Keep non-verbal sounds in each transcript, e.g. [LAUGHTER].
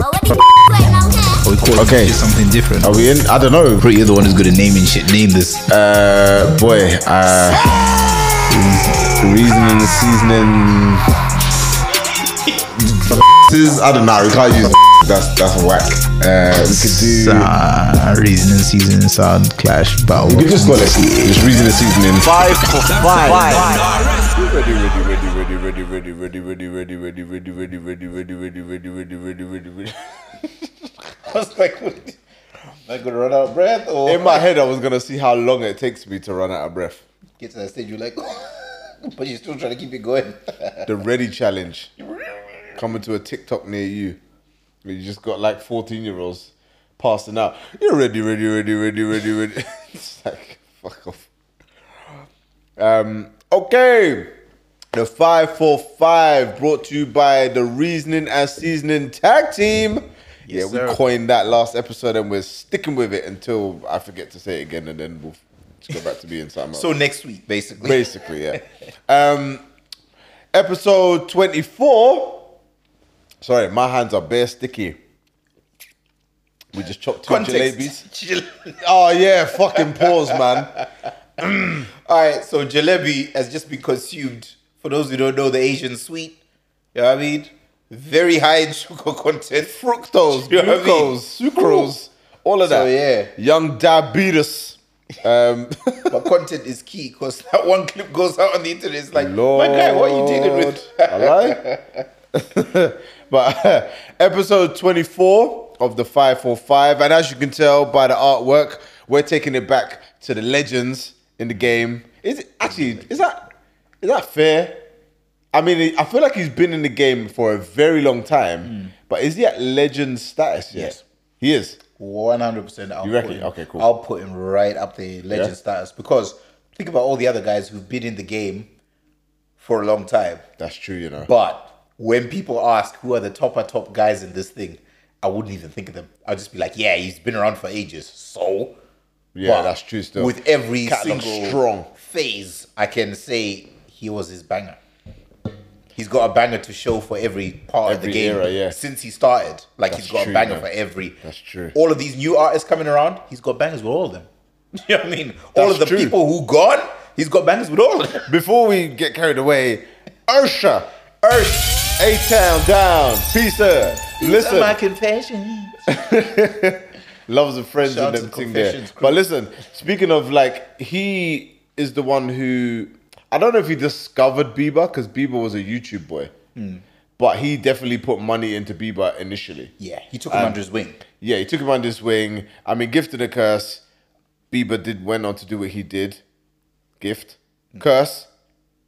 Or we call Okay. it something different. Are we in? I don't know. Pretty, you're the one who's good at naming shit. Name this. Uh, boy. Uh, reasoning, seasoning. This is I don't know. We can't use. [LAUGHS] That's that's whack. Uh, we could do. Uh, reason and season, sound, clash, battle. We could just call it just reasoning, and seasoning. Five for five. Ready, ready, ready, ready, ready, ready, ready, ready, ready, ready, ready, ready, ready, ready, ready, ready, ready, ready, ready. I was like, am I gonna run out of breath? Or in my head, I was gonna see how long it takes me to run out of breath. Get to that stage, you're like, but you're still trying to keep it going. The ready challenge coming to a TikTok near you. You just got like 14 year olds passing out. You're ready, ready, ready, ready, ready, ready. it's like, fuck off. Um, okay. The 545 brought to you by the Reasoning and Seasoning Tag Team. yeah, we sir. coined that last episode and we're sticking with it until I forget to say it again and then we'll just go back to being something else. so next week, basically. Basically, yeah. Um, episode 24. Sorry, my hands are bare sticky. We just chopped two jalebis. [LAUGHS] Oh, yeah, fucking pause, man. [CLEARS THROAT] All right, so jalebi has just been consumed. For those who don't know, the Asian sweet. You know what I mean? Very high in sugar [LAUGHS] content. Fructose, You know what I mean? glucose, sucrose, all of So, that. yeah. Young diabetes. Um, [LAUGHS] But content is key because [LAUGHS] that one clip goes out on the internet. It's like, my guy, what are you dealing with? I lie. but episode 24 of the 545. And as you can tell by the artwork, we're taking it back to the legends in the game. Is it actually is that is that fair? I mean, I feel like he's been in the game for a very long time, hmm. but is he at legend status yet? Yes. He is. One hundred percent. I'll You reckon? him- Okay, cool. I'll put him right up there, legend Yeah? status. Because think about all the other guys who've been in the game for a long time. That's true, you know. But when people ask who are the topper uh, top guys in this thing, I wouldn't even think of them. I'll just be like, yeah, he's been around for ages. So yeah, But that's true still. With every Catalog single strong. phase, I can say he was his banger. He's got a banger to show for every part of the game era, yeah. since he started. Like That's he's got true, a banger man. for every. That's true. All of these new artists coming around, he's got bangers with all of them. [LAUGHS] You know what I mean? all of the true. people who gone, he's got bangers with all of them. [LAUGHS] Before we get carried away, Ursha, Ursh, A Town down, peace out. Listen, my confession. [LAUGHS] loves and friends Shout and them there. Crew. But listen, speaking of like, he is the one who I don't know if he discovered Bieber because Bieber was a YouTube boy, Hmm. but he definitely put money into Bieber initially. Yeah, he took him under his wing. Yeah, he took him under his wing. I mean, gifted a curse. Bieber did went on to do what he did. Gift, curse.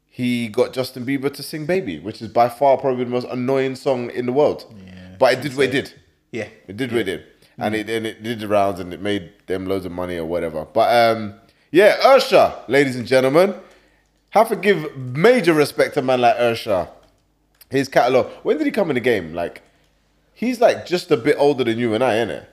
He got Justin Bieber to sing "Baby," which is by far probably the most annoying song in the world. Yeah, but it did what it did. Yeah. It did what it did, and it and it did the rounds, and it made them loads of money or whatever. But um, yeah, Ursha, ladies and gentlemen, have to give major respect to a man like Ursha. His catalog. When did he come in the game? Like, he's like just a bit older than you and I, innit?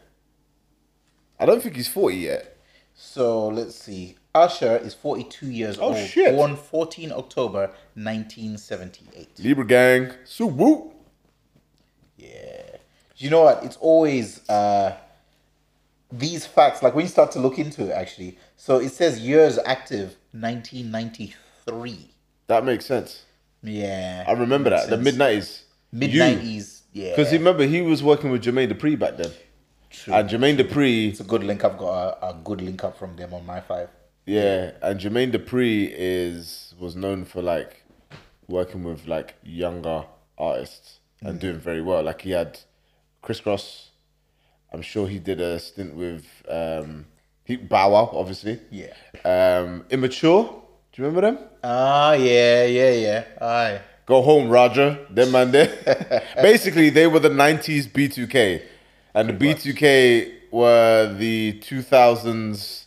I don't think he's forty yet. So let's see. Usher is 42 years Oh, old. shit. Born 14 October 1978. Libra gang, so Yeah. You know what? It's always uh, these facts. Like when you start to look into it, actually. So it says years active 1993. That makes sense. Yeah, I remember that the mid nineties. mid 90s. Yeah, Because remember he was working with Jermaine Dupri back then, True. and Jermaine Dupri It's a good link. I've got a, a good link up from them on my five. Yeah, and Jermaine Dupri is was known for like working with like younger artists and Mm. doing very well. Like he had Kris Kross. I'm sure he did a stint with um he Bow Wow, obviously. Yeah. Um Immature. Do you remember them? Ah, yeah, yeah, yeah. Aye. Go home, Roger. Them man there. [LAUGHS] Basically, they were the '90s B2K, and the B2K were the 2000s.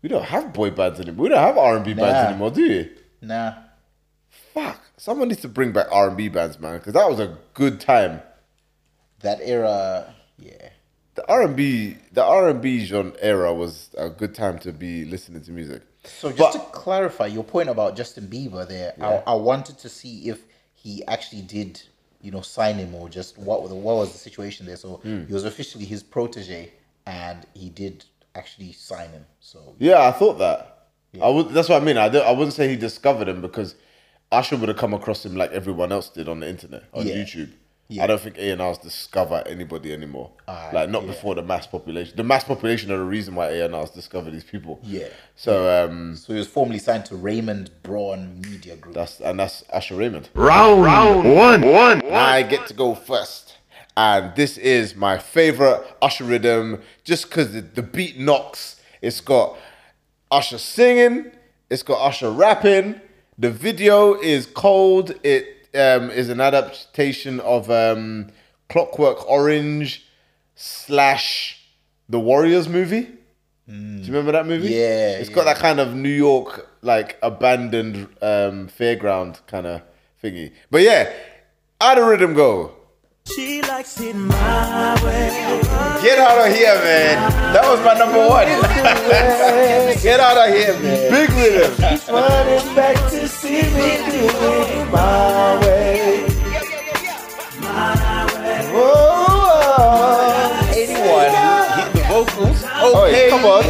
We don't have boy bands anymore. We don't have R&B bands anymore, do you? Nah. Fuck. Someone needs to bring back R&B bands, man, because that was a good time. That era, yeah. The R&B, the R&B genre era was a good time to be listening to music. So just But- to clarify your point about Justin Bieber there, I, I wanted to see if he actually did you know, sign him or just what was the, what was the situation there. So Hmm. he was officially his protege, and he did actually sign him. So Yeah, I thought that. I would. That's what I mean. I I wouldn't say he discovered him because Usher would have come across him like everyone else did on the internet on Yeah. YouTube. Yeah. I don't think A and R's discover anybody anymore. Ah, like not yeah. before the mass population. The mass population are the reason why A and R's discover these people. Yeah. So um, so he was formally signed to Raymond Braun Media Group. that's and that's Usher Raymond. Round, round one, one. I get to go first. And this is my favorite Usher rhythm just because the, the beat knocks. It's got Usher singing, it's got Usher rapping. The video is cold. It um, is an adaptation of um, Clockwork Orange slash the Warriors movie. Do you remember that movie? Yeah, It's got that kind of New York, like abandoned um, fairground kind of thingy. But yeah, how the rhythm go? She likes it my way. Get out of here, man! That was my number one. Get out of here, [LAUGHS] man! Big rhythm. Running back to see me do my way. Oh, 81. Hit the vocals. Oh, Okay, come on.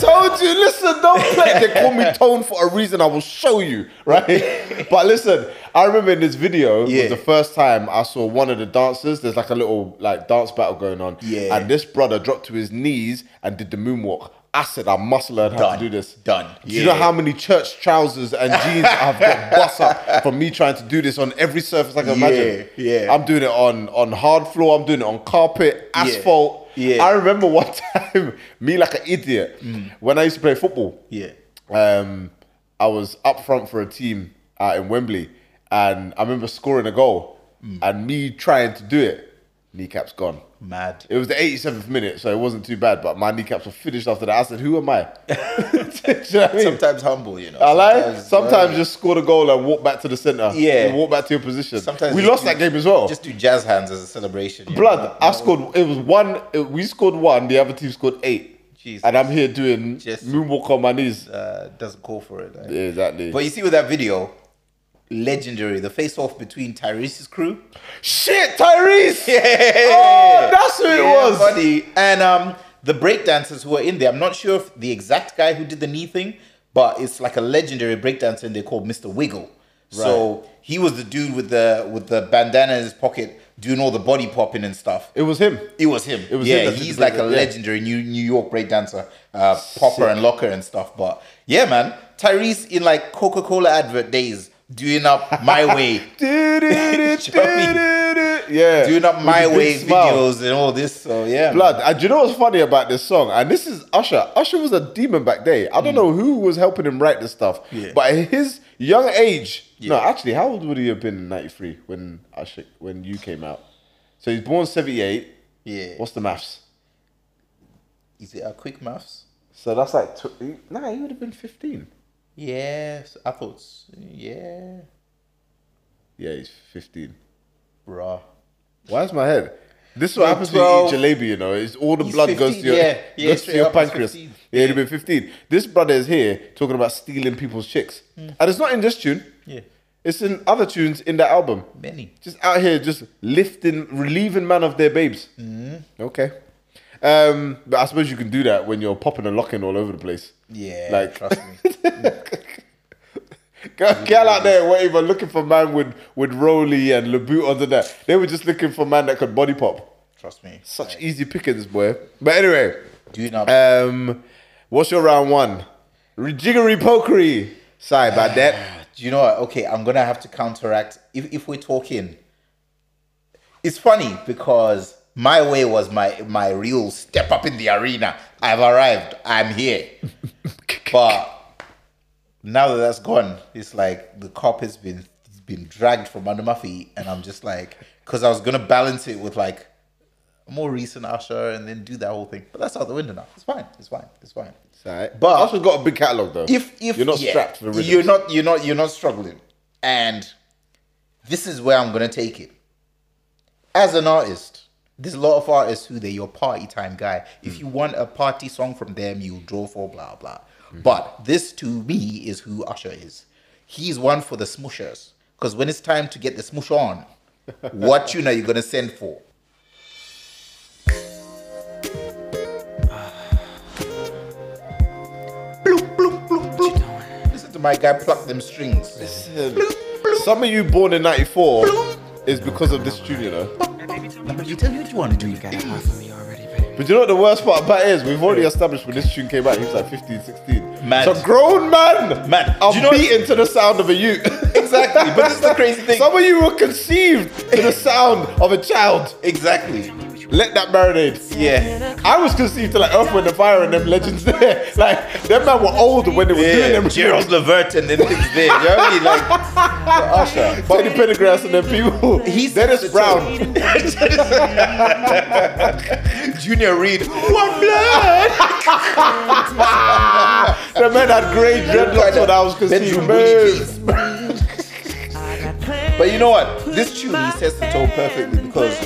Told you, listen, don't play. They call me Tone for a reason. I will show you, right? [LAUGHS] But listen, I remember in this video, it Yeah. was the first time I saw one of the dancers. There's like a little like dance battle going on. Yeah. And this brother dropped to his knees and did the moonwalk. I said, I must learn how Done. to do this. Done. Do you know how many church trousers and [LAUGHS] jeans I've got bust up from me trying to do this on every surface I can Yeah, imagine? yeah. I'm doing it on on hard floor. I'm doing it on carpet, asphalt. yeah. I remember one [LAUGHS] time, me like an idiot, when I used to play football. Yeah. Um, I was up front for a team out in Wembley, and I remember scoring a goal, and me trying to do it, kneecaps gone. Mad. It was the 87th minute, so it wasn't too bad. But my kneecaps were finished after that. I said, "Who am I?" [LAUGHS] [LAUGHS] You know I mean? Sometimes humble, you know. I lie. Sometimes uh, just score the goal and walk back to the center. Yeah. and walk back to your position. Sometimes we just lost do- that game as well. Just do jazz hands as a celebration. you know. Blood. I not- scored. It was one. It, we scored one. The other team scored eight. Jesus. And I'm here doing Just- moonwalk on my knees. Uh, doesn't call for it. Yeah, exactly. But you see with that video, legendary, the face off between Tyrese's crew. Shit, Tyrese. [LAUGHS] Yeah. Oh, that's who it was. Buddy. And um, the breakdancers who were in there, I'm not sure if the exact guy who did the knee thing, but it's like a legendary breakdancer in there called Mr. Wiggle. So he was the dude with the with the bandana in his pocket doing all the body popping and stuff. It was him. It was him. It was yeah, him he's like a break- yeah. legendary New New York breakdancer, uh, popper and locker and stuff. But yeah, man, Tyrese in like Coca Cola advert days doing up my [LAUGHS] way, [LAUGHS] yeah. doing up my way smile. videos and all this. So yeah, man. Blood. And do you know what's funny about this song? And this is Usher. Usher was a demon back day. I don't know who was helping him write this stuff. Mm. Yeah. But his young age, no, actually, how old would he have been in '93 when Usher when you came out? So he's born '78. Yeah. What's the maths? Is it a quick maths? So that's like tw- nah. He would have been 15. Yes, I thought. Yeah, Yeah, he's 15. bruh. Why is my head? This is what Yeah, happens 12. when you eat jalebi, you know. It's all the He's blood goes to your, yeah. Yeah, goes to your pancreas. 15. Yeah, he'd have been 15. This brother is here talking about stealing people's chicks. And it's not in this tune. Yeah, It's in other tunes in the album. many. Just out here, just lifting, relieving man of their babes. Mm-hmm. Okay. Um, but I suppose you can do that when you're popping and locking all over the place. Yeah, Like- trust me. [LAUGHS] Girl, girl out there weren't even looking for man with with Roly and Laboot under that. They were just looking for man that could body pop. Trust me. Such easy pickings, boy. But anyway, Doing up. um, what's your round one? Jiggery pokery. Sorry about that. Do you know what? Okay, I'm gonna have to counteract. If if we're talking, it's funny because my way was my my real step up in the arena. I've arrived. I'm here. [LAUGHS] but now that that's gone, it's like the carpet's been been dragged from under my feet, and I'm just like, because I was gonna balance it with like a more recent Usher and then do that whole thing. But that's out the window now. It's fine. It's fine. It's fine. It's alright. But- also got a big catalog though. if if you're not yeah, strapped for rhythms. you're not you're not you're not struggling and this is where i'm gonna take it as an artist there's a lot of artists who they're your party time guy. If hmm. you want a party song from them you draw for blah blah. But this to me is who usher is. He's one for the smushers. Because when it's time to get the smush on [LAUGHS] what tune are you gonna send for? [SIGHS] Bloop, bloop, bloop, bloop. Listen to my guy pluck them strings. Some of you born in '94 is because of this tune, you know. But you tell me what you want to do. But you know what the worst part about it is? We've already established when this tune came out, he was like 15, 16. Mad. So grown man, Mad. are Do you know- beaten to the sound of a youth. [LAUGHS] Exactly. But this is the crazy thing. Some of you were conceived to the sound of a child. Exactly. Let that marinate. Yeah. I was conceived to like Earth, Wind, and Fire and them legends there. [LAUGHS] Like, them man were old when they were doing Yeah. them. Gerald Levert and them things there. You know what I mean? Like Usher. [LAUGHS] Teddy Pendergrass and them people. He's Dennis Brown. [LAUGHS] Junior Reid. One blood. the man had grey dreadlocks when I was conceived. Bedroom Man. bully face. But you know what? This tune he sets the tone perfectly because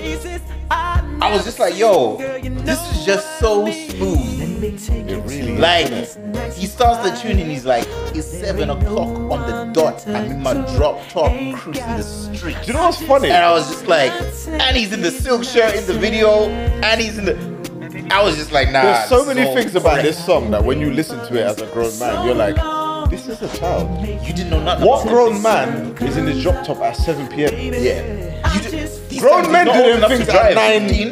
I was just like, yo, this is just so smooth. It really is, Like he starts the tune and he's like, it's seven o'clock on the dot. I'm in my drop top cruising the street. Do you know what's funny? And I was just like, and he's in the silk shirt in the video, and he's in the. I was just like, nah. There's so many is things about correct. this song that when you listen to it as a grown man, you're like, this is a child. You didn't know nothing. What grown man is in his drop top at 7 p.m.? Yeah. You these Grown times men he's do not old to things drive. at 9,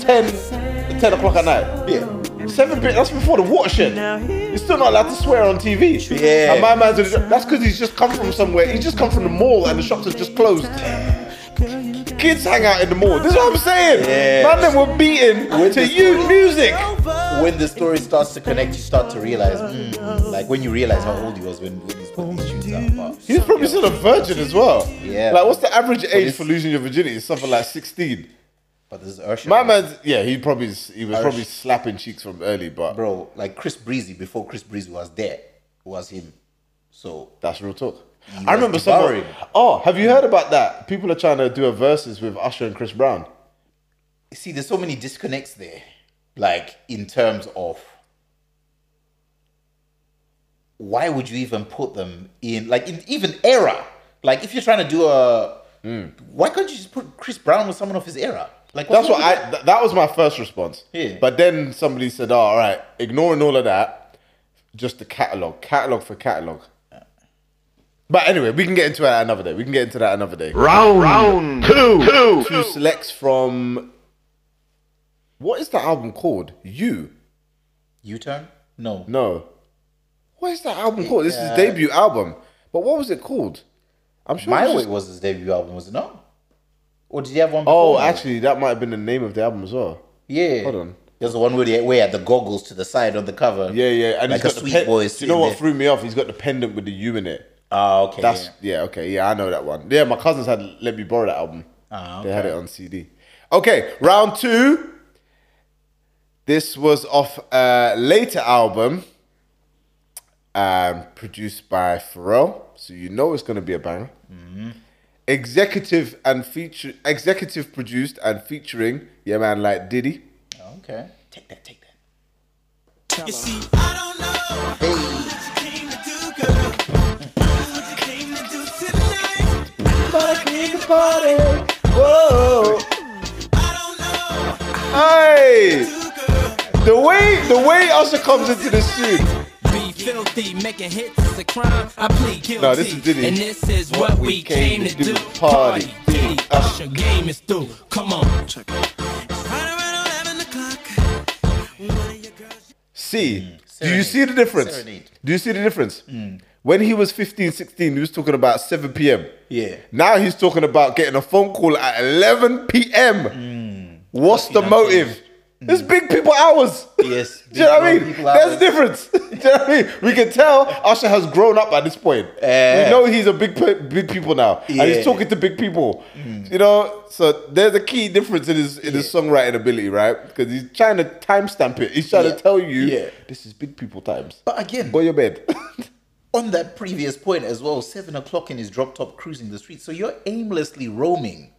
10, 10 o'clock at night. Yeah. 7 p.m. That's before the watershed. You're still not allowed to swear on TV. Yeah. And my man's in that's because he's just come from somewhere. He's just come from the mall and the shops have just closed. Kids hang out in the mall. This is what I'm saying. Yeah. Man, them were beaten With to the you story. music. When the story starts to connect, you start to realize, mm, like when you realize how old he was when, when he's put these tunes out. He's probably still a virgin as well. Yeah. Like, what's the average age for losing your virginity? It's something like 16. But this is Usher. My bro. man's, yeah, he probably he was Irish. probably slapping cheeks from early, but bro, like Chris Breezy before Chris Breezy was there, was him. So that's real talk. He I remember was someone. Oh, have you heard about that? People are trying to do a Verzuz with Usher and Chris Brown. see, there's so many disconnects there. Like in terms of why would you even put them in like in even era? Like if you're trying to do a hmm. why can't you just put Chris Brown with someone of his era? Like That's what I. Th- that was my first response. Yeah. But then somebody said, oh, "All right, ignoring all of that, just the catalog, catalog for catalog." But anyway, we can get into that another day. We can get into that another day. Round, round two, two. Two selects from. What is the album called? You. U-turn? No. No. What is that album called? This is his debut album. But what was it called? I'm sure. My it's Way just- was his debut album, was it not? Or did he have one Oh, before? My actually, that might have been the name of the album as well. Yeah. Hold on. There's the one where they had the goggles to the side on the cover. Yeah, yeah. And like he's a got sweet the pen- boy. Do you know what threw me off? He's got the pendant with the U in it. Oh, okay. That's yeah. yeah. okay, yeah, I know that one. Yeah, my cousins had let me borrow that album. Ah, They had it on CD. Okay, round two. This was off a later album, um, produced by Pharrell, so you know it's gonna be a banger. Mm-hmm. Executive and feature, executive produced and featuring, yeah, man, like Diddy. Okay. Take that, take that. You see, I don't know Hey. what you came to do, girl. What you came to do tonight. I came to party. Whoa. I don't know, Hey, the way the way Usher comes into the tune. Be filthy, making hits is a crime. I plead guilty. No, this is Diddy. And this is what, we came, to do. Party. Party. Diddy, uh. Usher, game is through. Come on. Right around 11 o'clock. One of your girls. See, do you see the difference? Serenade. Do you see the difference? When he was 15, 16, he was talking about 7 p.m. Yeah. Now he's talking about getting a phone call at 11 p.m. What's the Fucking motive? It's big people hours. Yes, [LAUGHS] Do you know what I mean? There's hours. difference. [LAUGHS] Do you know what I mean? We can tell Usher has grown up at this point. Eh. we know he's a big big people now. And he's talking to big people. You know, so there's a key difference in his in his songwriting ability, right? Because he's trying to timestamp it. He's trying Yeah. to tell you Yeah. this is big people times. But again, Go your bed. [LAUGHS] on that previous point as well, seven o'clock in his drop top cruising the streets. So you're aimlessly roaming.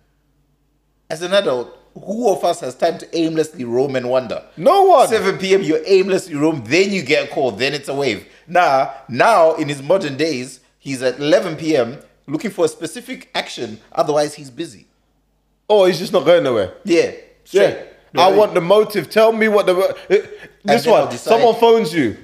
As an adult, who of us has time to aimlessly roam and wander? No one. 7 p.m. you're aimlessly roam, then you get a call, then it's a wave. Now, now in his modern days, he's at 11 p.m. looking for a specific action, otherwise he's busy. Oh, he's just not going nowhere. Yeah. Yeah. Straight. I want the motive. Tell me what the it- this one. Someone phones you.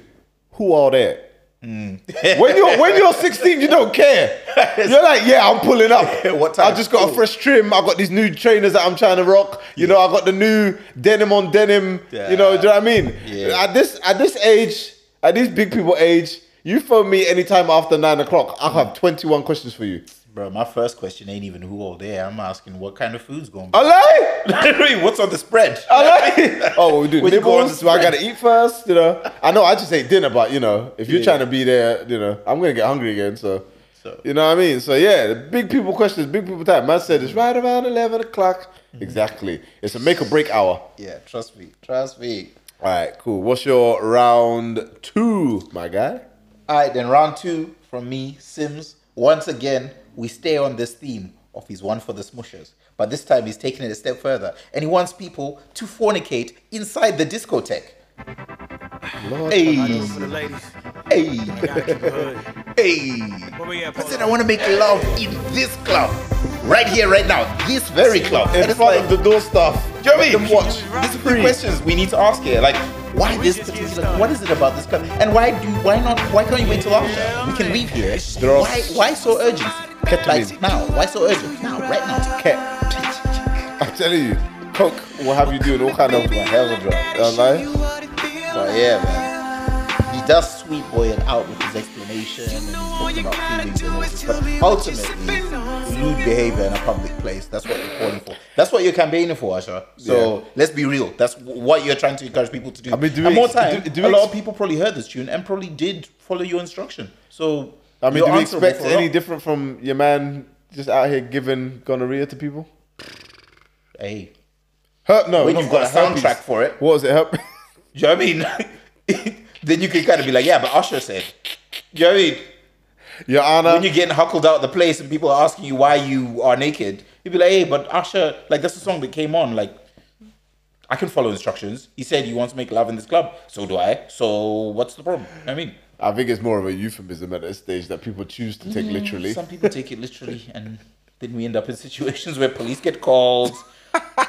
Who are they? Mm. when you're when you're 16, you don't care. [LAUGHS] You're like, yeah, I'm pulling up. [LAUGHS] What time? I just got a fresh trim. I got these new trainers that I'm trying to rock. You know, I got the new denim on denim. You know, do you know what I mean? Yeah. At this at this age, at these big people age, you phone me anytime after nine o'clock. I'll have 21 questions for you. Bro, my first question ain't even who all there. I'm asking what kind of food's going I on. lie. What's on the spread? Like. [LAUGHS] Oh, we do When you go nibbles. Do I gotta eat first? You know. I know. I just ate dinner, but you know, if you're Yeah. trying to be there, you know, I'm gonna get hungry again. So, So- you know what I mean. So yeah, the big people questions, big people time. Man said it's right around eleven o'clock. Mm-hmm. Exactly. It's a make or break hour. Yeah, trust me. Trust me. All right, cool. What's your round two, my guy? All right, then round two from me, Sims. Once again, we stay on this theme of his one for the smushers. But this time he's taking it a step further and he wants people to fornicate inside the discotheque. Lord, Hey, For the ladies, hey, gotta keep it hood. hey. Where we at, I said I want to make love in this club. Right here, right now. This very club. in And it's front like, of the door stuff. Do you know what I Let mean? them watch. These are the questions we need to ask here. Like, why this particular? What is it about this club? And why do? Why not? Why can't you wait till after? We can leave here. Why? Why so urgent? Ketamine. Like now? Why so urgent? Now, right now. Cat. I'm telling you, Coke will have you doing all kind of My hell of a drug. uh, lie. But yeah, man. He does sweet boy it out with his explanation and he's talking about feelings and all this. But ultimately, lewd behavior in a public place. That's what you're calling for. That's what you're campaigning for, Asha. So Yeah. let's be real. That's what you're trying to encourage people to do. I mean, do and we more time, do- do a lot ex- of people probably heard this tune and probably did follow your instruction. So I mean, you're do we answerable expect for any lot. different from your man just out here giving gonorrhea to people? Hey, Herp, no. when not you've got a herpes. soundtrack for it, What was it? Herp? do [LAUGHS] you know what I mean? [LAUGHS] then you can kind of be like, yeah, but Usher said. Do you know what I mean? Your Honor. when you're getting huckled out of the place and people are asking you why you are naked, you'd be like, hey, but Usher, like that's the song that came on. Like, I can follow instructions. He said he wants to make love in this club. So do I. So what's the problem? I mean, I think it's more of a euphemism at this stage that people choose to take mm, literally. some people take it literally, and then we end up in situations where police get called.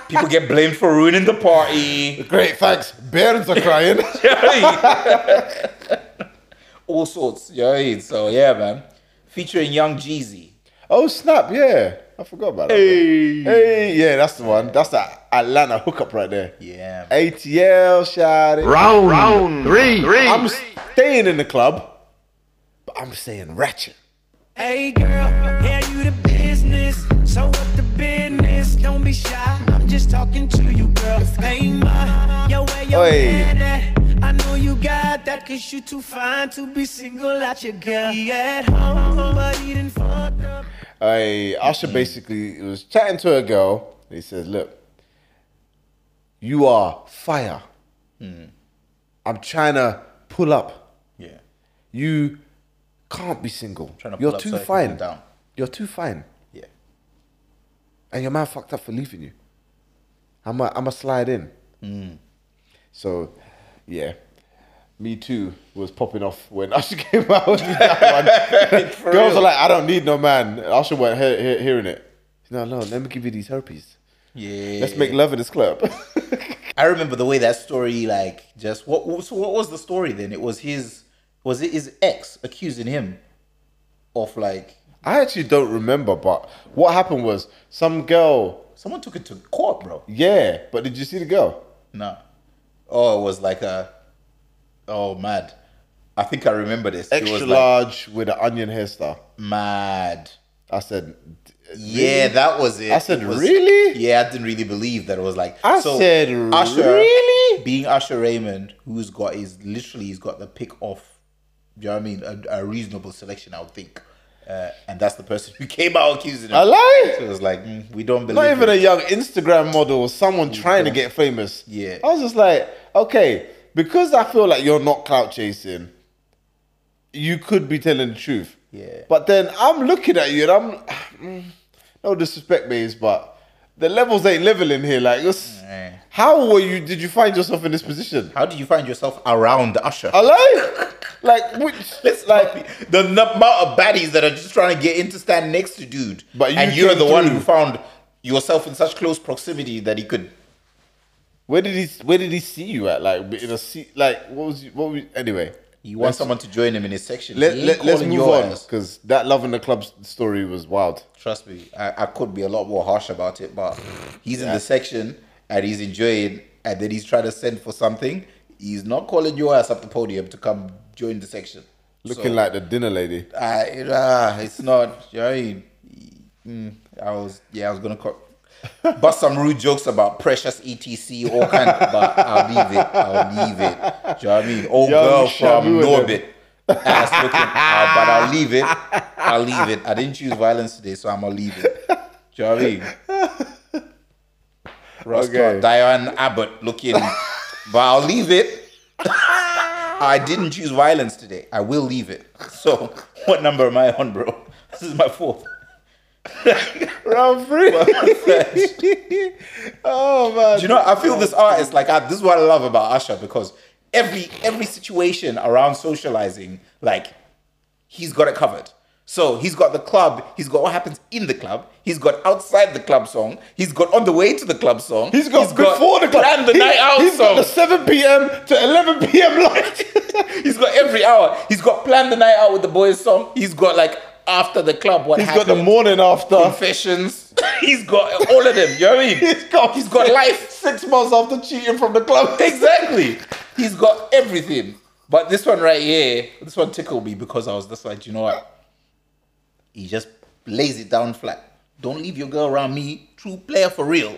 People get blamed for ruining the party. Great, thanks. Bairns are crying. [LAUGHS] All sorts. You know what I mean? So yeah, man. Featuring Young Jeezy. Oh snap! Yeah, I forgot about that. Hey. hey, yeah, that's the one. That's the Atlanta hookup right there. Yeah. ATL shot it. Round, round three, three. I'm staying in the club, but I'm staying ratchet. Hey girl, yeah, you the business. So what the business? Don't be shy. I'm just talking to you, girl. Hey ma, yo, where your man at? I know you got that cause you too fine to be single out your girl. He at home, but he done fucked up. I Usher basically was chatting to a girl. He says, "Look, you are fire. I'm trying to pull up. Yeah. You can't be single. Trying to You're pull up too so fine. down. You're too fine, Yeah. and your man fucked up for leaving you. I'm a, I'm a slide in. Hmm. So, yeah." Me too was popping off when [LAUGHS] Usher came out with that one. [LAUGHS] Girls are like, I don't need no man. Usher went he- he- hearing it. No, no, let me give you these herpes. Yeah. Let's make love in this club. [LAUGHS] I remember the way that story, like, just what? what- So what was the story then? It was his. Was it his ex accusing him of like I actually don't remember, but what happened was some girl, someone took it to court, bro? yeah, but did you see the girl? No. Oh, it was like a. Oh, mad. I think I remember this. it Extra was like large with an onion hairstyle. mad. I said, "D- Yeah, really?" that was it. I said, It was- really? Yeah, I didn't really believe that it was like. I said, really? Being Usher Raymond, who's got is literally he's got the pick off. Do you know what I mean? A, a reasonable selection, I would think. Uh, and that's the person who [LAUGHS] came out accusing him. I lie. So it was like, mm, we don't believe. Not even a young Instagram model or someone trying to get famous. Yeah. I was just like, okay, because I feel like you're not clout chasing, you could be telling the truth. Yeah. But then I'm looking at you and I'm, mm, [SIGHS] no disrespect, mates, but the levels ain't leveling here. Like, Eh. how were you? Did you find yourself in this position? How did you find yourself around Usher? I like, like, which, [LAUGHS] It's like, the amount of baddies that are just trying to get in to stand next to dude. But you and you're the one who found yourself in such close proximity that he could. Where did he Where did he see you at? Like in a seat? Like what was? you- What was? Anyway, you want someone to join him in his section. Let, let, let's move on because that love in the club story was wild. Trust me, I, I could be a lot more harsh about it, but he's in the section and he's enjoying, and then he's trying to send for something. He's not calling your ass up the podium to come join the section. Looking So, like the dinner lady. I, uh, it's not. You know I mean? Mm, I was, yeah, I was gonna call, bust some rude jokes about precious etc. All kind, of, but I'll leave it. I'll leave it. Do you know what I mean? Old Young girl from Norbit. Ass looking, uh, but I'll leave it. I'll leave it. I didn't choose violence today, so I'm gonna leave it. Do you know what I mean? Okay. Diane Abbott looking, but I'll leave it. I didn't choose violence today. I will leave it. So, what number am I on, bro? This is my fourth. Round three. oh man. Do you know? I feel this artist like I, this is what I love about Usher because every every situation around socializing, like he's got it covered. So he's got the club. He's got what happens in the club. He's got outside the club song. He's got on the way to the club song. He's got before the club. and the He- night out He's song. got the 7 p.m. to 11 p.m. [LAUGHS] light. [LAUGHS] He's got every hour. He's got plan the night out with the boys song. He's got like after the club what He's happened. got the morning after. confessions. [LAUGHS] he's got all of them. You know what I mean? He's got, He's got life. Six months after cheating from the club. [LAUGHS] Exactly. He's got everything. But this one right here, this one tickled me because I was just like, you know what? He just lays it down flat. Don't leave your girl around me. True player for real.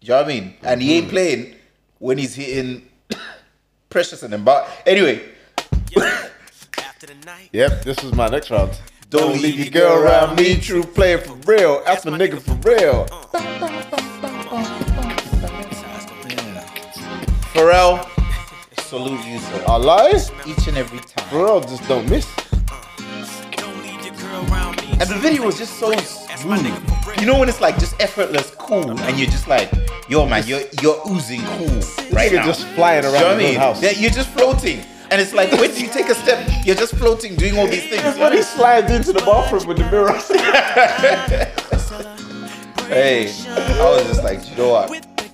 You know what I mean? And he ain't mm-hmm. playing when he's hitting [COUGHS] Precious and them. But anyway, [LAUGHS] After the night. Yep, this was my next round. Don't leave your girl around me, true player for real. That's my nigga for real. Pharrell, salute you, sir. I lie. Each and every time. Bro, just don't miss. Don't leave your girl around me. And the video was just so smooth. You know when it's like just effortless, cool, and you're just like, yo man, you're you're oozing cool right nigga now. just flying You around know what I his own mean? house. Yeah, you're just floating. And it's like when you take a step, you're just floating, doing all these things. you what I When he slides into the bathroom with the mirror. [LAUGHS] Hey, I was just like, you know what? With the.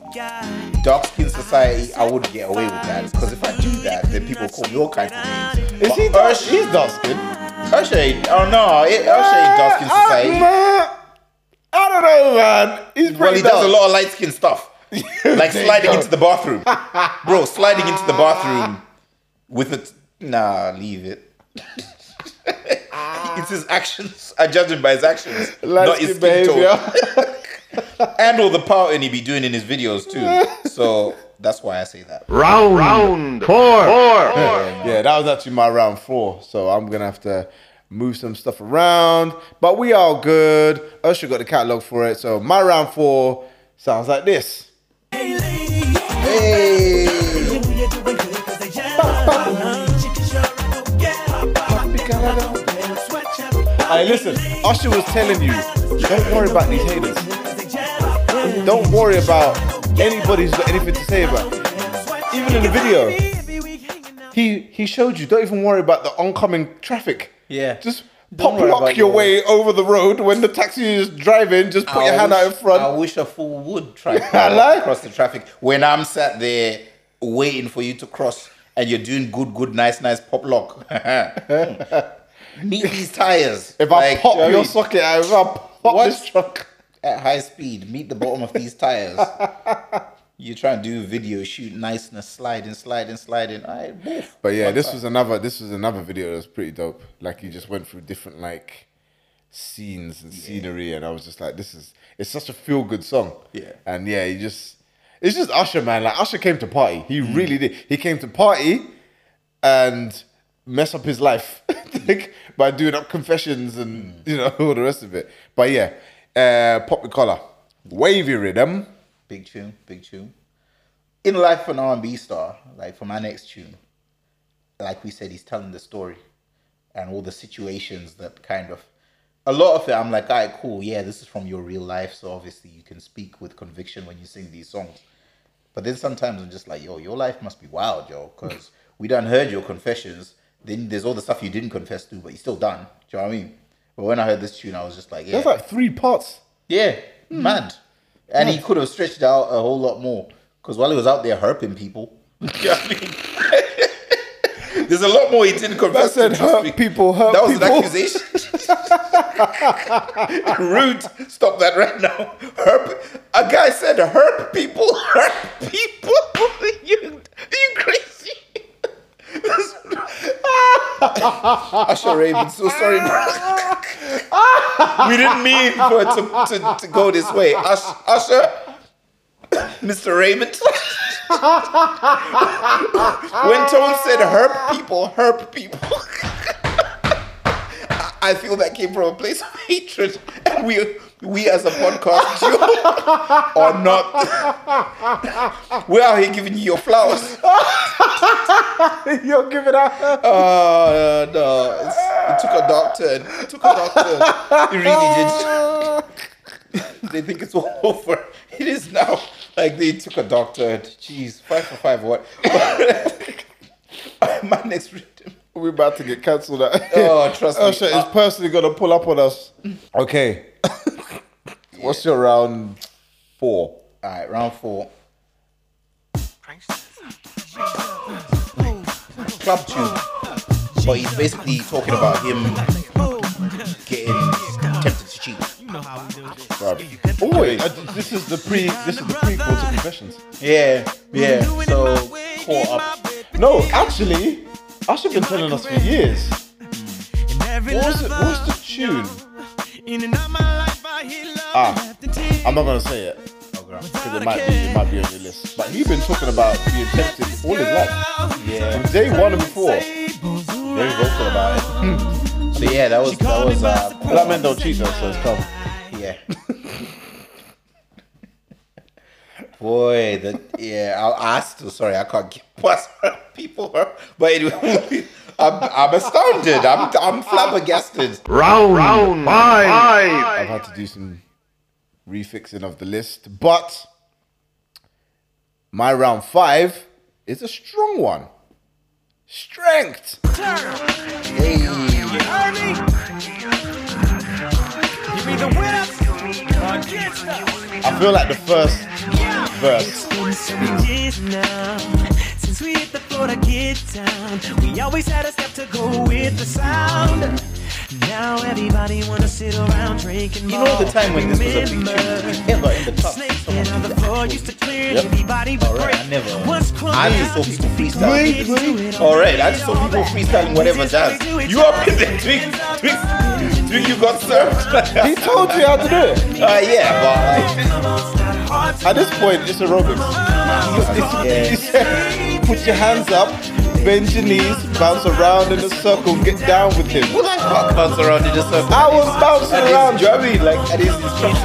Dark skin society, I wouldn't get away with that because if I do that, then people call me all kinds of names. Is But he dark? Usher- He's dark skin. Usher ain't, oh no, it, Usher ain't dark skin ah, ah, society. I don't know, man. He's pretty Well, he does a lot of light skin stuff. [LAUGHS] like sliding into the bathroom. [LAUGHS] Bro, sliding into the bathroom with it. Nah, leave it. Ah. [LAUGHS] it's his actions. I judge him by his actions, not his skin behavior. tone. [LAUGHS] and all the pouting he be doing in his videos too. So that's why I say that. Round, round four, four. Yeah, that was actually my round four. So I'm gonna have to move some stuff around. But we are good. Usher got the catalog for it. So my round four sounds like this. Hey, Hey, listen, Usher was telling you, don't worry about these haters. Don't worry about anybody who's got anything to say about. it. Even in the video, Every week hanging out. he he showed you. Don't even worry about the oncoming traffic. Yeah. Just Don't pop lock your your- way over the road when the taxi is driving. Just put your I hand out in front. I wish a fool would try to [LAUGHS] I like- across the traffic when I'm sat there waiting for you to cross and you're doing good, good, nice, nice pop lock. [LAUGHS] [LAUGHS] Meet these tires. if I Like, pop you know what I your socket out, if I pop What? this truck. at high speed, meet the bottom of these tires. [LAUGHS] you try and do video shoot, niceness, sliding, sliding, sliding. All right, move. But yeah, One this time. was another this was another video that was pretty dope. Like he just went through different like scenes and scenery, and I was just like, this is it's such a feel good song. Yeah. and yeah, he just it's just Usher, man. Like Usher came to party. He Mm. really did. He came to party and mess up his life like, by doing up confessions and Mm. you know [LAUGHS] all the rest of it. But yeah, uh, pop the collar, wavy rhythm. big tune, big tune. In life, an R and B star, like for my next tune, like we said, he's telling the story and all the situations that kind of. A lot of it, I'm like, all right, cool, yeah, this is from your real life, so obviously you can speak with conviction when you sing these songs. But then sometimes I'm just like, yo, your life must be wild, yo, because we done heard your confessions. Then there's all the stuff you didn't confess to, but you're still done. Do you know what I mean? But when I heard this tune, I was just like, yeah, There's like three parts. yeah, hmm. mad. and he could have stretched out a whole lot more. Because while he was out there herping people, [LAUGHS] you know I mean? [LAUGHS] There's a lot more he didn't confess. said to, hurt people, hurt That was people. an accusation. [LAUGHS] Rude. Stop that right now. Herp. A guy said herp people. Herp people. you, you crazy. Usher Raymond, so sorry, we didn't mean for it to, to, to go this way. Ush, Usher, [COUGHS] Mr. Raymond. [LAUGHS] when Tone said herp people, herp people. [LAUGHS] I feel that came from a place of hatred, and we we as a podcast [LAUGHS] [LAUGHS] are not. We're out here giving you your flowers. [LAUGHS] You're giving out. Oh no! It's, it took a dark turn. It took a dark turn. It really did. they think it's all over. It is now. Like they took a dark turn. Jeez, five for five. What? My next rhythm. We're about to get cancelled. Out. Oh, trust oh, me. Usher is personally gonna pull up on us. Okay. What's your round four? All right, round four. Club tune. But he's basically talking about him getting tempted to cheat. Oh wait, uh, this is the pre. This is the prequel to Confessions. Yeah, yeah. So caught up. No, actually, Usher been telling us for years. What was it? What was the tune? Ah, I'm not gonna say it because it might be it might be on your list. But he's been talking about being tempted all his life. Yeah. From day one and before. Very vocal about it. So yeah, that was that was uh Black men don't cheat though, so it's come. yeah. Boy, that yeah, I, I still sorry, I can't get past people. But anyway, [LAUGHS] I'm, I'm astounded. I'm I'm flabbergasted. Round, round five. I've had to do some refixing of the list, but my round five is a strong one. Strength. I feel like the first verse. since we hit the floor to get down. We always had a step to go with the sound. Now everybody wanna sit around drinking. You know the time when this was a big tune ever in the top. Snaking on the floor used to clear Yep. everybody would Alright, break. I never- Once I just saw people freestyling. freestyle. All right, I just saw people freestyling whatever dance. You up in there, Twix? Twix? Twix, you got served? He told you how to do it. [LAUGHS] Uh, yeah, but like, At this point, it's aerobics. like, He said, put your hands up, bend your knees, bounce around in a circle, get down with him. well, I can't bounce around in a circle. I was bouncing At his- around. do you know what I mean? Like, at his instructions.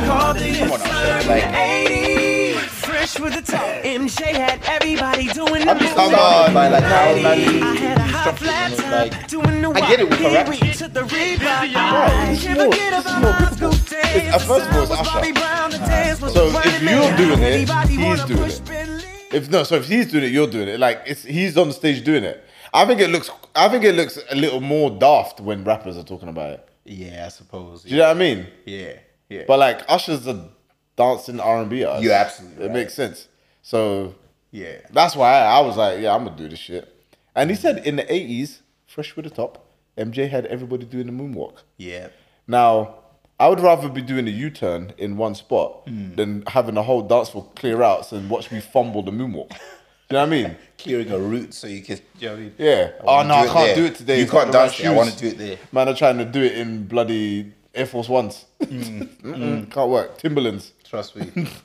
Come on, Usher. Like, 80, fresh with the top. MJ had everybody doing the I'm just moves. astounded by like how Nani I had a high flat instructions top, like. doing the I get it with walk, a rap we sheet. to the rebound. Right, this is more- this is more difficult. It's- uh, first of all, it's Usher. So if you're doing it, he's doing it. If no, so if he's doing it, you're doing it. Like it's he's on the stage doing it. I think it looks. I think it looks a little more daft when rappers are talking about it. Yeah, I suppose. Do you know what I mean? Yeah, yeah. But like Usher's a dancing R and B artist. You're absolutely It right. makes sense. So yeah. that's why I, I was like, yeah, I'm gonna do this shit. And he mm. said in the '80s, fresh with the top, MJ had everybody doing the moonwalk. Yeah. Now, I would rather be doing a U-turn in one spot Hmm. than having a whole dance floor clear out and watch me fumble the moonwalk. Do you know what I mean? [LAUGHS] Clearing a route so you can. Do you know what I mean? Yeah. I Oh no, I can't there. do it today. You It's can't right dance there. I want to do it there. Man, I'm trying to do it in bloody Air Force Ones. Hmm. [LAUGHS] Mm-mm, Can't work. Timberlands. Trust me. [LAUGHS]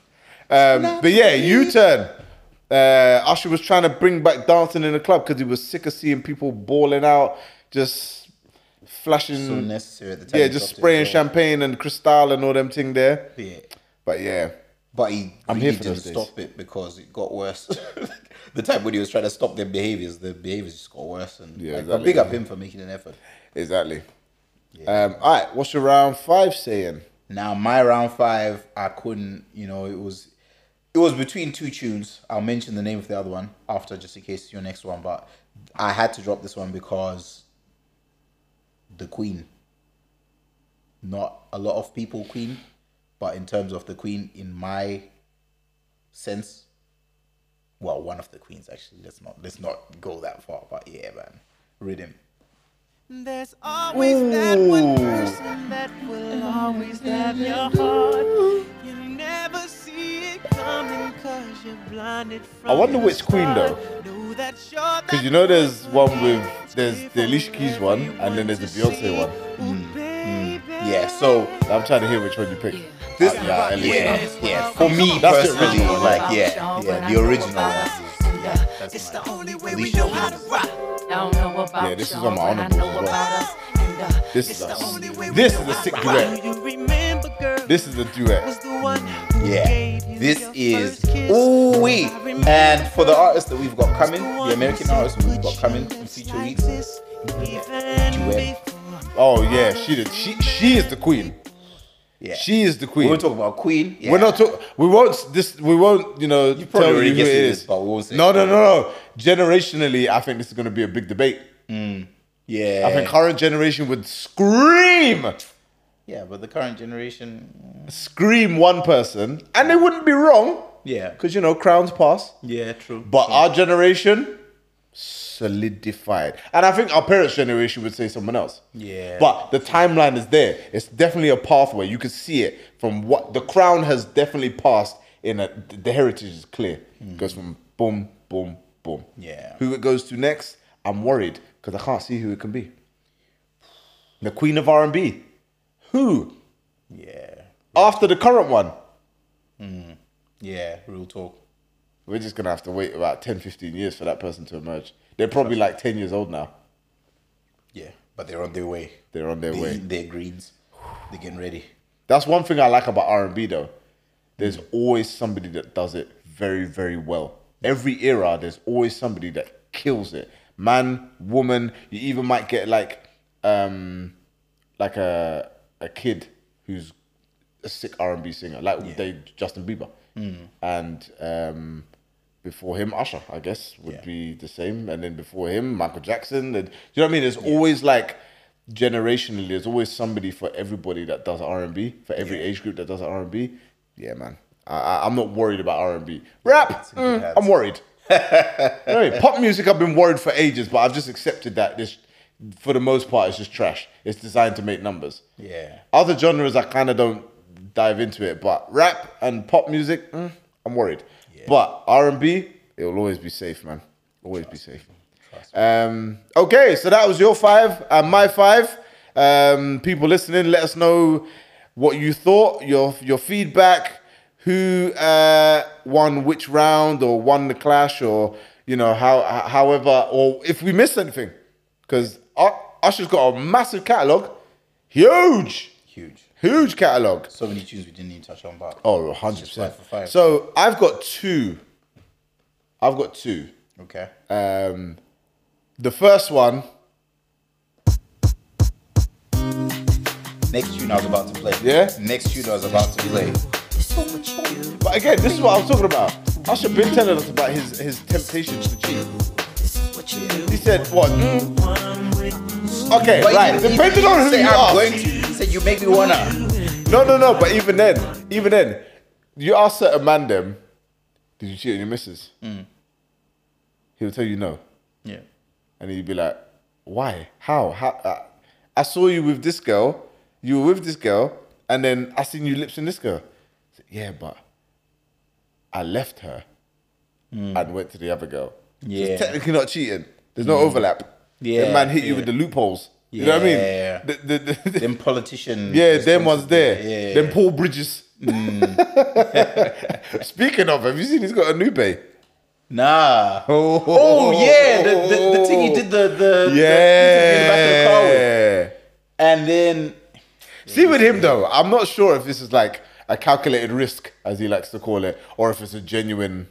Um, but yeah, U-turn. Uh, Usher was trying to bring back dancing in the club because he was sick of seeing people balling out, just flashing. so necessary at the time. yeah, just spraying champagne and crystal and all them thing there. Yeah. But yeah, But he I'm really here didn't stop it because it got worse. [LAUGHS] the time when he was trying to stop their behaviors, the behaviors just got worse. And Yeah, like, exactly. big up him for making an effort. exactly. Um, all right, what's your round five saying? Now my round five, I couldn't. You know, it was it was between two tunes. I'll mention the name of the other one after, just in case your next one. But I had to drop this one because the Queen. Not a lot of people Queen, But in terms of the queen, in my sense, well, one of the queens actually. Let's not let's not go that far. But yeah, man, rhythm. There's always that one person that will always have your heart. You never see it coming cause you're blinded from I wonder which queen, though. Know that you're Because you know there's one with there's the Alicia Keys one and then there's the Beyonce one. Oh, baby. Yeah. So I'm trying to hear which one you pick. this, yeah, Alicia. yeah, yeah. For me That's the personally, original one. like yeah, yeah, the original one. It's the only way we know how to rock. Don't know about Yeah, this is y'all, on my but I honorable know as well. about us. And, uh, This It's is the a, only way we this know is a how sick to duet. You remember, girl, This is a duet. was the one who Yeah, gave you this is ooh wee. And for the artists that we've got coming, the American artists we've got coming in future weeks. Duet. Oh yeah, she did. She she is the queen. Yeah, She is the queen. we were talking about Queen. Yeah. We're not talk. We won't. This. We won't. You know. You probably tell already guessed it it is. is, but we won't say No, no, no, no. Generationally, I think this is going to be a big debate. Yeah, I think current generation would scream, yeah, but the current generation. Mm. scream one person, and they wouldn't be wrong Yeah, because you know crowns pass. yeah, true. But our generation solidified, and I think our parents' generation would say someone else. Yeah. But the timeline is there. It's definitely a pathway. You can see it from what the crown has definitely passed. In a, the heritage is clear. It goes from boom, boom, boom. Yeah. Who it goes to next? I'm worried because I can't see who it can be. The queen of R and B. Who yeah, after the current one? yeah, real talk. We're just gonna have to wait about 10, 15 years for that person to emerge. They're probably like 10 years old now. Yeah, but they're on their way. They're on their They way. their greens. They're getting ready. That's one thing I like about R and B though. There's always somebody that does it very, very well. Every era, there's always somebody that kills it. Man, woman. You even might get like, um, like a a kid who's a sick R and B singer, like they Justin Bieber, and um, before him Usher, I guess would Yeah. be the same, and then before him Michael Jackson. And, do you know what I mean? There's always like generationally, there's always somebody for everybody that does R and B, for every age group that does R and B. Yeah, man, I, I'm not worried about R and B. Rap, mm. I'm worried. You know I mean? Pop music, I've been worried for ages, but I've just accepted that this, for the most part, it's just trash. It's designed to make numbers. Yeah. Other genres, I kind of don't dive into it, but rap and pop music, mm, I'm worried. Yeah. But R and B, it will always be safe, man. Always be safe. Um, okay, so that was your five and my five. Um, people listening, let us know what you thought, your your feedback, who uh, won which round or won the clash, or you know how however, or if we missed anything, because Usher's got a massive catalog, huge, Huge. huge catalog. So many tunes we didn't even touch on, but Oh, 100%. five for five. So I've got two. I've got two. okay. Um, the first one, Next tune I was about to play. Yeah? Next tune I was about to play. but again, this is what I was talking about. Usher been telling us about his his temptations to cheat. He said, "What? mm, Okay, But right. didn't- Depending he on who say, you I'm ask. going to. He said you make me wanna. No, no, no. But even then, even then, you ask certain man them, did you cheat on your missus? Mm. He'll tell you no. Yeah. And he'd be like, why? How? How? Uh, I saw you with this girl. You were with this girl, and then I seen you lips in this girl. Said, yeah, but I left her mm. and went to the other girl. So Yeah. it's technically not cheating. There's no mm. overlap. Yeah, The man hit you with the loopholes. You know what I mean? Yeah. The- the- the- [LAUGHS] Them politician. yeah, them ones there. Yeah. Them Paul Bridges. Mm. [LAUGHS] Speaking of, have you seen he's got a new bay? Nah. Oh, Oh yeah, the, the, the thing he did the the, the interview the back of the car with. yeah. and then See with him though, I'm not sure if this is like a calculated risk, as he likes to call it, or if it's a genuine.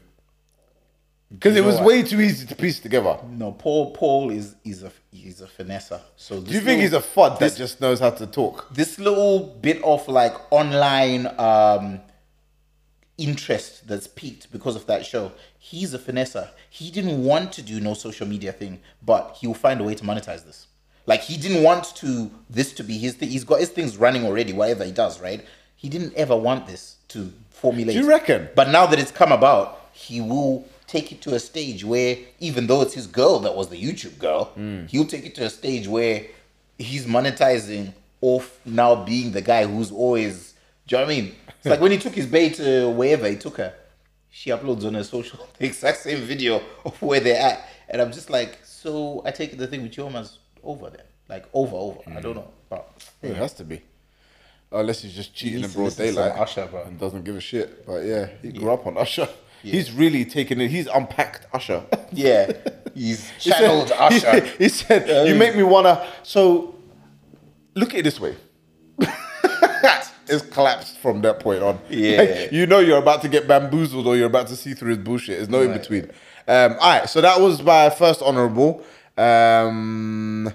Because it was what? way too easy to piece together. no Paul Paul is is a he's a finesser. So Do you think he's a fud that just knows how to talk? this little bit of like online um interest that's peaked because of that show. He's a finesser. He didn't want to do no social media thing, but he'll find a way to monetize this. Like he didn't want to this to be his thing. He's got his things running already, whatever he does, right? he didn't ever want this to formulate. Do you reckon? But now that it's come about, he will take it to a stage where, even though it's his girl that was the YouTube girl, Hmm. he'll take it to a stage where he's monetizing off now being the guy who's always. Do you know what I mean? It's like when he took his bae to wherever he took her, she uploads on her social [LAUGHS] the exact same video of where they're at, and I'm just like, so I take the thing with Yoma's over then, like over, over. I don't know, but It has to be. Unless he's just cheating in broad listen to some daylight Usher, bro. and doesn't give a shit. But yeah, he grew up on Usher. He's really taken it. He's unpacked Usher. [LAUGHS] yeah, he's [LAUGHS] He said- channeled Usher. He, he said, "You make me wanna." So, look at it this way. [LAUGHS] it's collapsed from that point on. Yeah. Like, you know you're about to get bamboozled or you're about to see through his bullshit. There's no in between. Um, all right, so that was my first honorable. Um,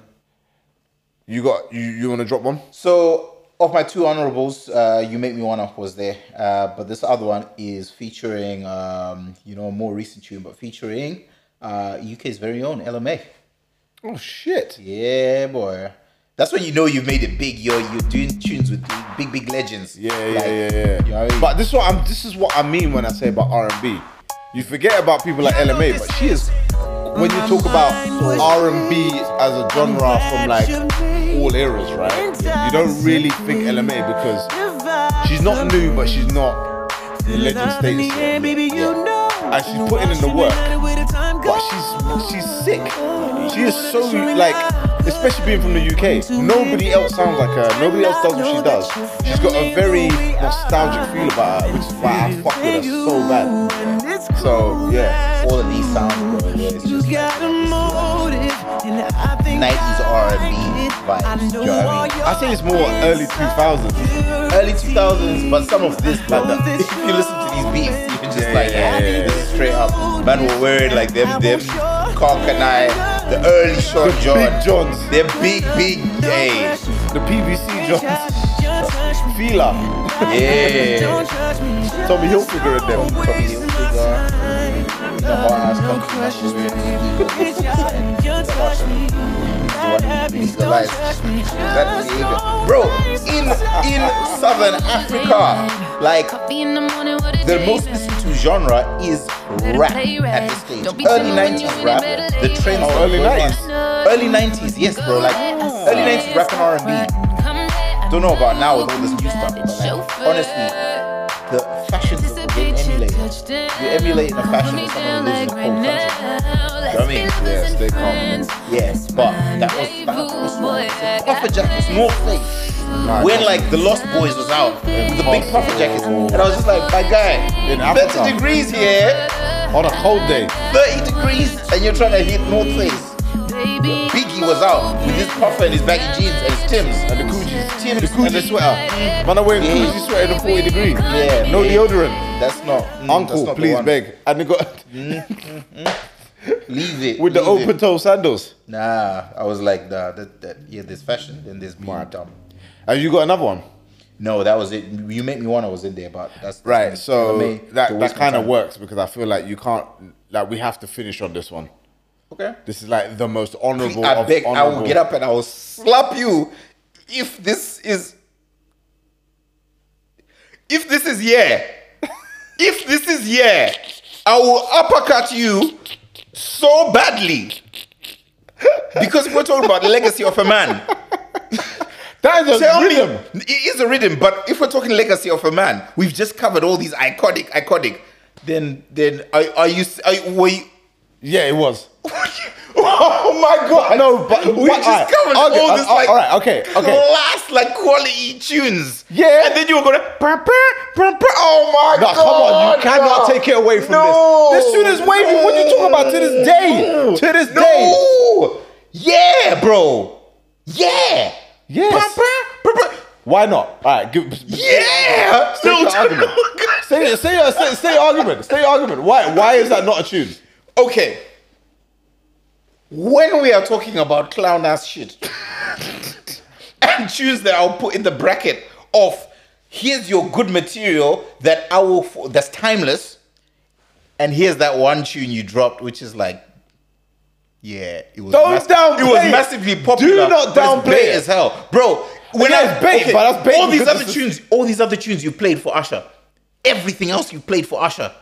you got you. You want to drop one? So, of my two honorables, uh, You Make Me Wanna was there. Uh, but this other one is featuring, um, you know, a more recent tune, but featuring uh, UK's very own Ella Mai. Oh shit! Yeah, boy. That's when you know you've made it big. You're, you're doing tunes with big, big legends. Yeah, yeah, Like, yeah, yeah. You know I mean? But this is what I'm. This is what I mean when I say about R and B. You forget about people like Ella Mai, but she is. When you talk about R and B as a genre from like all eras, right? You don't really think Ella Mai because she's not new, but she's not legend status. yet. And she's putting in the work, but she's she's sick. She is so like, especially being from the UK. Nobody else sounds like her. Nobody else does what she does. She's got a very nostalgic feel about her, which is why I fuck with her so bad. So yeah, all of these sounds, bro, it's just like, 90s R&B vibes. Do you know what I mean? I say it's more early 2000s. early 2000s, but some of this, like, the, if you listen to these beats, you're just like, yeah, yeah, yeah, this is straight up. Man were wearing like them, them, Cock and I, the early Short The John, big Johns. them big, big, hey, The PVC Johns. Fila. yeah. Tommy Hilfiger in them. Tommy Hilfiger, the hard ass country that she's wearing. Legalized. That behavior. Bro, in in Southern Africa, like the most listened to genre is rap at this stage. Early 90s rap, the trends. Oh, early were 90s? Early 90s, yes, bro. Like mm, early 90s rap and R&B. Don't know about now with all this new stuff, but like honestly, You're emulating a fashion that someone who lives in a cold country. You know what I mean? Yes, they come. Yes, but that was that was puffer jackets, North Face. When like the Lost Boyz was out with the big puffer jackets, and I was just like, my guy, In 30 Africa. degrees here, On a cold day. 30 degrees, and you're trying to hit North Face. Biggie was out with his puffer and his baggy jeans and his Tims. And the Coogis. Tims The Coogi and the- sweater. Man, I'm wearing Yeah. Coogi sweater in a 40 degree. Yeah, No yeah. deodorant. That's not mm, mm that's Uncle, not please one. beg. And they got mm, mm, [LAUGHS] Leave it with the leave it. open toe sandals. Nah, I was like, nah, that, that yeah, there's fashion, then there's being dumb. Have you got another one? No, that was it. You make me wanna was in there, but that's Right, that's so Ella Mai, that, that kind of works because I feel like you can't, like, we have to finish on this one. Okay. This is like the most honorable. I beg, I will get up and I will slap you if this is. If this is yeah, [LAUGHS] if this is yeah, I will uppercut you so badly. Because we're talking about the legacy of a man. [LAUGHS] That is a Tell rhythm. me, it is a rhythm, but if we're talking legacy of a man, we've just covered all these iconic, iconic. Then, then are, are you? Are, were you, Yeah, it was. [LAUGHS] oh my god! No, but we what- just alright, covered okay, all this uh, like all right, okay, okay. class like quality tunes. Yeah. and then you were gonna. "Brr, brr, brr, brr." Oh my No, god! come on, you cannot take it away from No. this. This tune is wavy. What are you talking about to this day? To this day. No, yeah, bro, yeah, Yes. Why not? All right, give. yeah. State [LAUGHS] your argument. Say, say, say, say argument. Say argument. Why? Why is that not a tune? Okay. When we are talking about clown ass shit [COUGHS] and tunes that I'll put in the bracket of here's your good material that I will that's timeless, and here's that one tune you dropped, which is like, yeah, it was Don't downplay it was massively popular. Do not downplay it. as hell, bro. when Yeah, I bait, okay, but that's bait all these other tunes, all these other tunes you played for Usher, everything else you played for Usher.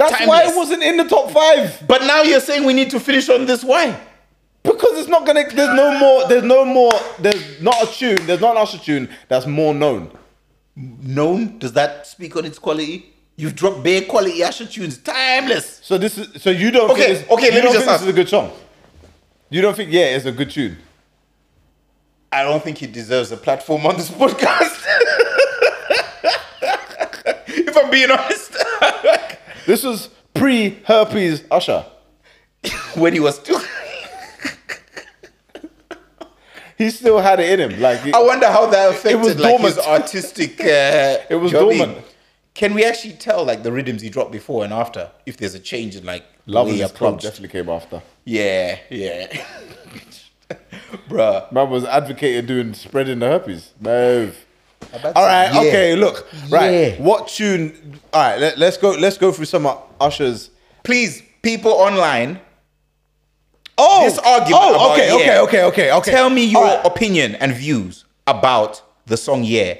That's why it wasn't in the top five. But now you're saying we need to finish on this. Why? Because it's not gonna. There's no more. There's no more. There's not a tune. There's not an Usher tune that's more known. Known? Does that speak on its quality? You've dropped bare quality Usher tunes, timeless. So this is. So you don't. Okay, Think okay, let me just ask. This is a good song. You don't think? Yeah, it's a good tune. I don't think he deserves a platform on this [LAUGHS] podcast. if I'm being honest, This was pre herpes Usher. [LAUGHS] when he was still. He still had it in him. Like I wonder how that affected was like his artistic. Uh, [LAUGHS] It was do you know what I mean? dormant. Can we actually tell like the rhythms he dropped before and after? If there's a change in like Love is in he club definitely came after. Yeah, yeah. [LAUGHS] Bruh. Man was advocating doing spreading the herpes. Move. All All right. Okay. Look. Right. Yeah. What tune? All right. Let, let's go. Let's go through some of Usher's. Please, people online, Oh. this argument. Oh. about okay. Yeah. Okay. Okay. Okay. Okay. Tell me your All right. opinion and views about the song Yeah.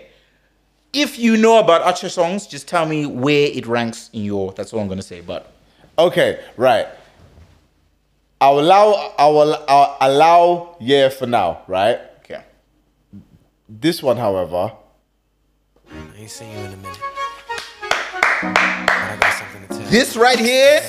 If you know about Usher songs, just tell me where it ranks in your. That's all I'm gonna say. But Okay. Right. I'll allow. I will. I'll allow. Yeah. For now. Right. okay. This one, however. I ain't seen you in a minute. But I got something to tell you. This right here,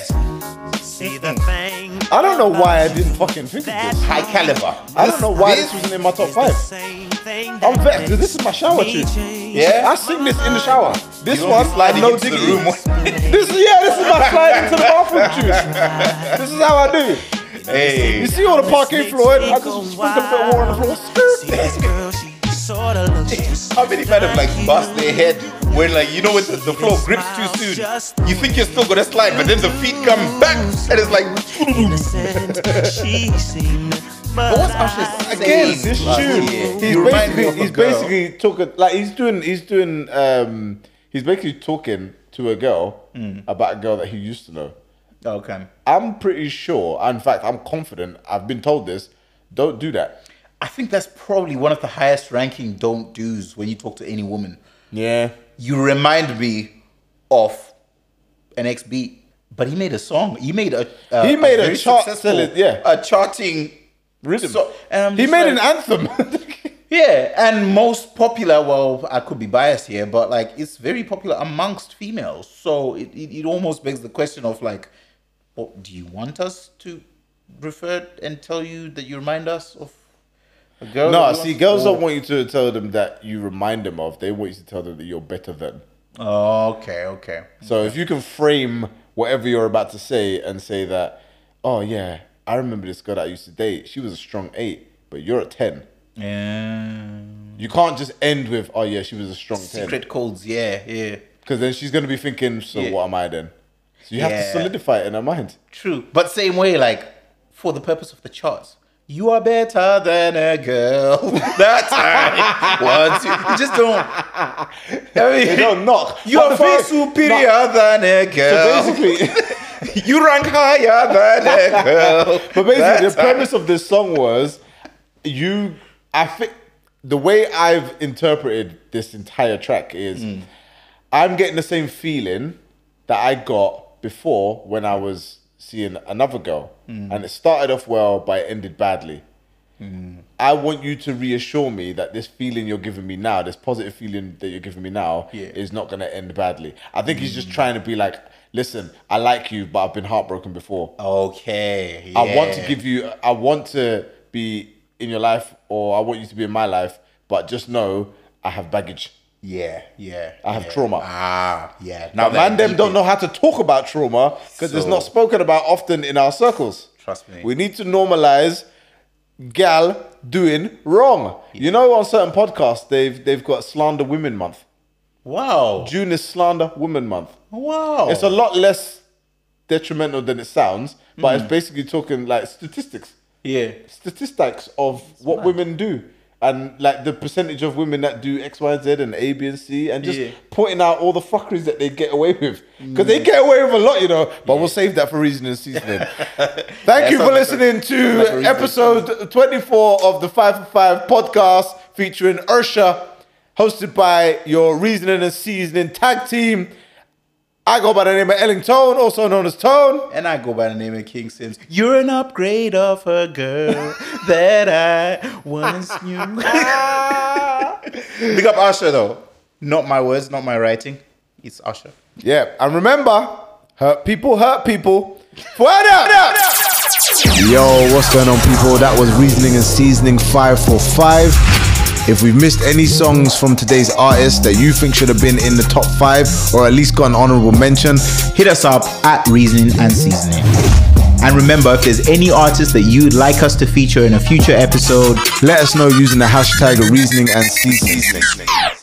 See the thing. I don't know why I didn't fucking think of this. high caliber. I don't know why this- this wasn't in my top It's five. same thing I'm vexed because this is my shower me tune. Yeah. I sing this in the shower. This You one, won't sliding no into the room. [LAUGHS] This yeah, this is my slide into the bathroom tune. This is how I do. Hey. You see all the parquet floor? I just sprinkle a bit of water on the floor. How many men have like bust their head when like you know when the, the floor grips too soon? You think you're still gonna slide, but then the feet come back and it's like innocent. she seemed But what's Usher's Again, this last tune. He's You remind me basically he's basically talking like he's doing he's doing um he's basically talking to a girl about a girl that he used to know. Okay. I'm pretty sure, in fact, I'm confident. I've been told this. Don't do that. I think that's probably one of the highest ranking don't do's when you talk to any woman. Yeah. You remind me of an ex beat, but he made a song. He made a uh, He made a very chart yeah. a charting Rhythm. So- he made like- an anthem. [LAUGHS] Yeah, and most popular. Well, I could be biased here, but like it's very popular amongst females. So it, it, it almost begs the question of like, well, do you want us to refer and tell you that you remind us of a girl? no, see, girls or- don't oh. want you to tell them that you remind them of. They want you to tell them that you're better than. Oh, okay, okay. So if you can frame whatever you're about to say and say that, oh yeah, I remember this girl that I used to date. She was a strong eight, but you're a ten. Yeah. You can't just end with, oh yeah, she was a strong ten, Secret codes, yeah, yeah. because then she's gonna be thinking, so Yeah. what am I then? So you have to solidify it in her mind. True. But same way, like, for the purpose of the charts, you are better than a girl. [LAUGHS] That's right. Once you, you just don't. I mean, They don't knock. [LAUGHS] You are far superior than a girl. So basically, [LAUGHS] you rank higher than a girl. but basically, That's the premise of this song was you. I think the way I've interpreted this entire track is mm. I'm getting the same feeling that I got before when I was seeing another girl, and it started off well, but it ended badly. I want you to reassure me that this feeling you're giving me now, this positive feeling that you're giving me now, Yeah. is not going to end badly. I think he's just trying to be like, listen, I like you, but I've been heartbroken before. Okay. I want to give you, I want to be in your life, or I want you to be in my life, but just know I have baggage. Yeah, yeah. I have yeah. trauma. Ah, yeah. Now man, them don't know how to talk about trauma because it's not spoken about often in our circles. Trust me. We need to normalize gal doing wrong. You know, on certain podcasts, they've they've got slander women month. Wow. June is slander women month. Wow. It's a lot less detrimental than it sounds, but Mm. it's basically talking like statistics, yeah. statistics of what women do. And like the percentage of women that do X, Y, Z and A, B, and C, and just Yeah. pointing out all the fuckeries that they get away with. Because they get away with a lot, you know, but we'll save that for reason and seasoning. [LAUGHS] Thank you for like a- listening to like episode 24 of the 5 for 5 podcast. featuring Usher, hosted by your Reasoning and Seasoning tag team. I go by the name of Ellington, also known as Tone. And I go by the name of King Sims. You're an upgrade of a girl [LAUGHS] that I once knew. [LAUGHS] Big up Usher though. Not my words, not my writing. It's Usher. Yeah, and remember, hurt people, hurt people. Fuera! Yo, what's going on, people? That was Reasoning and Seasoning 545. If we've missed any songs from today's artists that you think should have been in the top five or at least got an honorable mention, Hit us up at Reasoning and Seasoning. And remember, if there's any artist that you'd like us to feature in a future episode, let us know using the hashtag Reasoning and Seasoning.